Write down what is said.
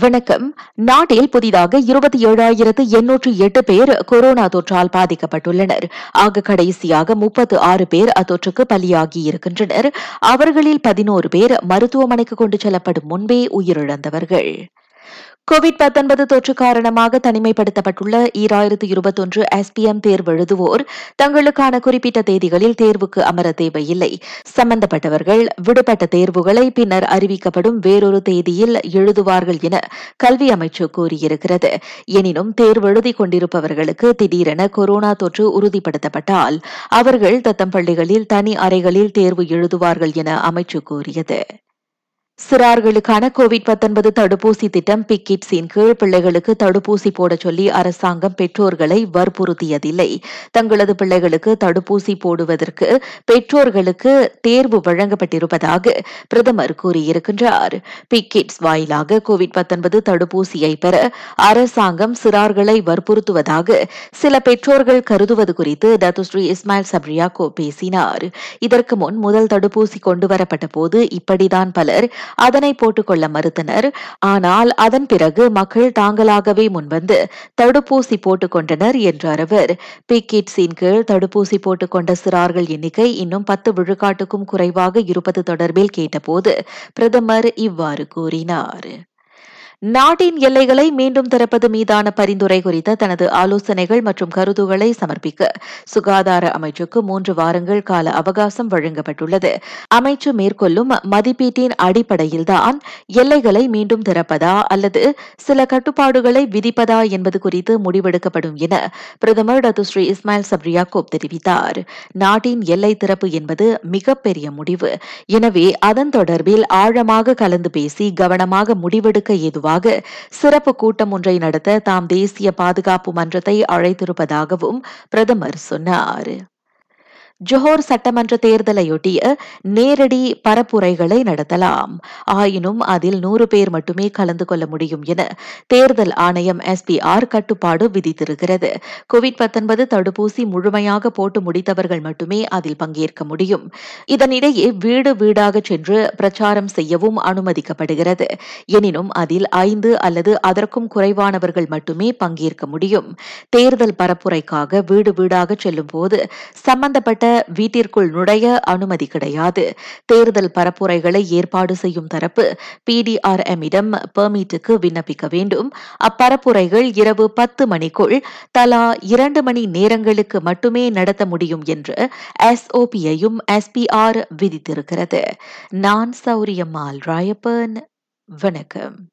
வணக்கம். நாட்டில் புதிதாக இருபத்தி ஏழாயிரத்து எண்ணூற்று எட்டு பேர் கொரோனா தொற்றால் பாதிக்கப்பட்டுள்ளனர். ஆக கடைசியாக முப்பத்து ஆறு பேர் அத்தொற்றுக்கு பலியாகியிருக்கின்றனர் அவர்களில் பதினோரு பேர் மருத்துவமனைக்கு கொண்டு செல்லப்படும் முன்பே உயிரிழந்தவர்கள். கோவிட் 19 தொற்று காரணமாக தனிமைப்படுத்தப்பட்டுள்ள ஈராயிரத்து இருபத்தொன்று எஸ்பிஎம் தேர்வு எழுதுவோர் தங்களுக்கான குறிப்பிட்ட தேதிகளில் தேர்வுக்கு அமர தேவையில்லை. சம்பந்தப்பட்டவர்கள் விடுபட்ட தேர்வுகளை பின்னர் அறிவிக்கப்படும் வேறொரு தேதியில் எழுதுவார்கள் என கல்வி அமைச்சு கூறியிருக்கிறது. எனினும் தேர்வு எழுதிக் கொண்டிருப்பவர்களுக்கு திடீரென கொரோனா தொற்று உறுதிப்படுத்தப்பட்டால் அவர்கள் தத்தம் பள்ளிகளில் தனி அறைகளில் தேர்வு எழுதுவார்கள் என அமைச்சு கூறியது. சிறார்களுக்கான கோவிட் 19 தடுப்பூசி திட்டம் பிக்கிட்ஸின் கீழ் பிள்ளைகளுக்கு தடுப்பூசி போட சொல்லி அரசாங்கம் பெற்றோர்களை வற்புறுத்தியதில்லை. தங்களது பிள்ளைகளுக்கு தடுப்பூசி போடுவதற்கு பெற்றோர்களுக்கு தேர்வு வழங்கப்பட்டிருப்பதாக பிரதமர் கூறியிருக்கின்றார். பிக்கிட்ஸ் வாயிலாக கோவிட் 19 தடுப்பூசியை பெற அரசாங்கம் சிறார்களை வற்புறுத்துவதாக சில பெற்றோர்கள் கருதுவது குறித்து தத்துஸ்ரீ இஸ்மாயில் சப்ரியாக்கோ பேசினார். இதற்கு முன் முதல் தடுப்பூசி கொண்டுவரப்பட்ட போது இப்படிதான் பலர் அதனை போட்டுக்கொள்ள மறுத்தனர். ஆனால் அதன் பிறகு மக்கள் தாங்களாகவே முன்வந்து தடுப்பூசி போட்டுக்கொண்டனர் என்றார் அவர். பிகிட்ஸின் கீழ் தடுப்பூசி போட்டுக்கொண்ட சிறார்கள் எண்ணிக்கை இன்னும் பத்து விழுக்காட்டுக்கும் குறைவாக இருப்பது தொடர்பில் கேட்டபோது பிரதமர் இவ்வாறு கூறினார். நாட்டின் எல்லைகளை மீண்டும் திறப்பது மீதான பரிந்துரை குறித்த தனது ஆலோசனைகள் மற்றும் கருத்துகளை சமர்ப்பிக்க சுகாதார அமைச்சுக்கு மூன்று வாரங்கள் கால அவகாசம் வழங்கப்பட்டுள்ளது. அமைச்சு மேற்கொள்ளும் மதிப்பீட்டின் அடிப்படையில்தான் எல்லைகளை மீண்டும் திறப்பதா அல்லது சில கட்டுப்பாடுகளை விதிப்பதா என்பது குறித்து முடிவெடுக்கப்படும் என பிரதமர் டத்துஸ்ரீ இஸ்மாயில் சப்ரியாக்கோப் தெரிவித்தார். நாட்டின் எல்லை திறப்பு என்பது மிகப்பெரிய முடிவு. எனவே அதன் தொடர்பில் ஆழமாக கலந்து பேசி கவனமாக முடிவெடுக்க ஏதுவாக சிறப்பு கூட்டம் ஒன்றை நடத்த தாம் தேசிய பாதுகாப்பு மன்றத்தை அழைத்திருப்பதாகவும் பிரதமர் சொன்னார். ஜோஹர் சட்டமன்ற தேர்தலையொட்டிய நேரடி பரப்புரைகளை நடத்தலாம். ஆயினும் அதில் நூறு பேர் மட்டுமே கலந்து கொள்ள முடியும் என தேர்தல் ஆணையம் எஸ்பிஆர் கட்டுப்பாடு விதித்திருக்கிறது. கோவிட் 19 தடுப்பூசி முழுமையாக போட்டு முடித்தவர்கள் மட்டுமே அதில் பங்கேற்க முடியும். இதனிடையே வீடு வீடாக சென்று பிரச்சாரம் செய்யவும் அனுமதிக்கப்படுகிறது. எனினும் அதில் ஐந்து அல்லது அதற்கும் குறைவானவர்கள் மட்டுமே பங்கேற்க முடியும். தேர்தல் பரப்புரைக்காக வீடு வீடாக செல்லும் போது சம்பந்தப்பட்ட வீட்டிற்குள் நுழைய அனுமதி கிடையாது. தேர்தல் பரப்புரைகளை ஏற்பாடு செய்யும் தரப்பு பிடிஆர்எம்மிடம் பெர்மிட்டுக்கு விண்ணப்பிக்க வேண்டும். அப்பரப்புரைகள் இரவு பத்து மணிக்குள் தலா இரண்டு மணி நேரங்களுக்கு மட்டுமே நடத்த முடியும் என்று எஸ்ஓபியையும் எஸ்பிஆர் விதித்திருக்கிறது. நான் சௌரியம்மாள் ராயப்பன். வணக்கம்.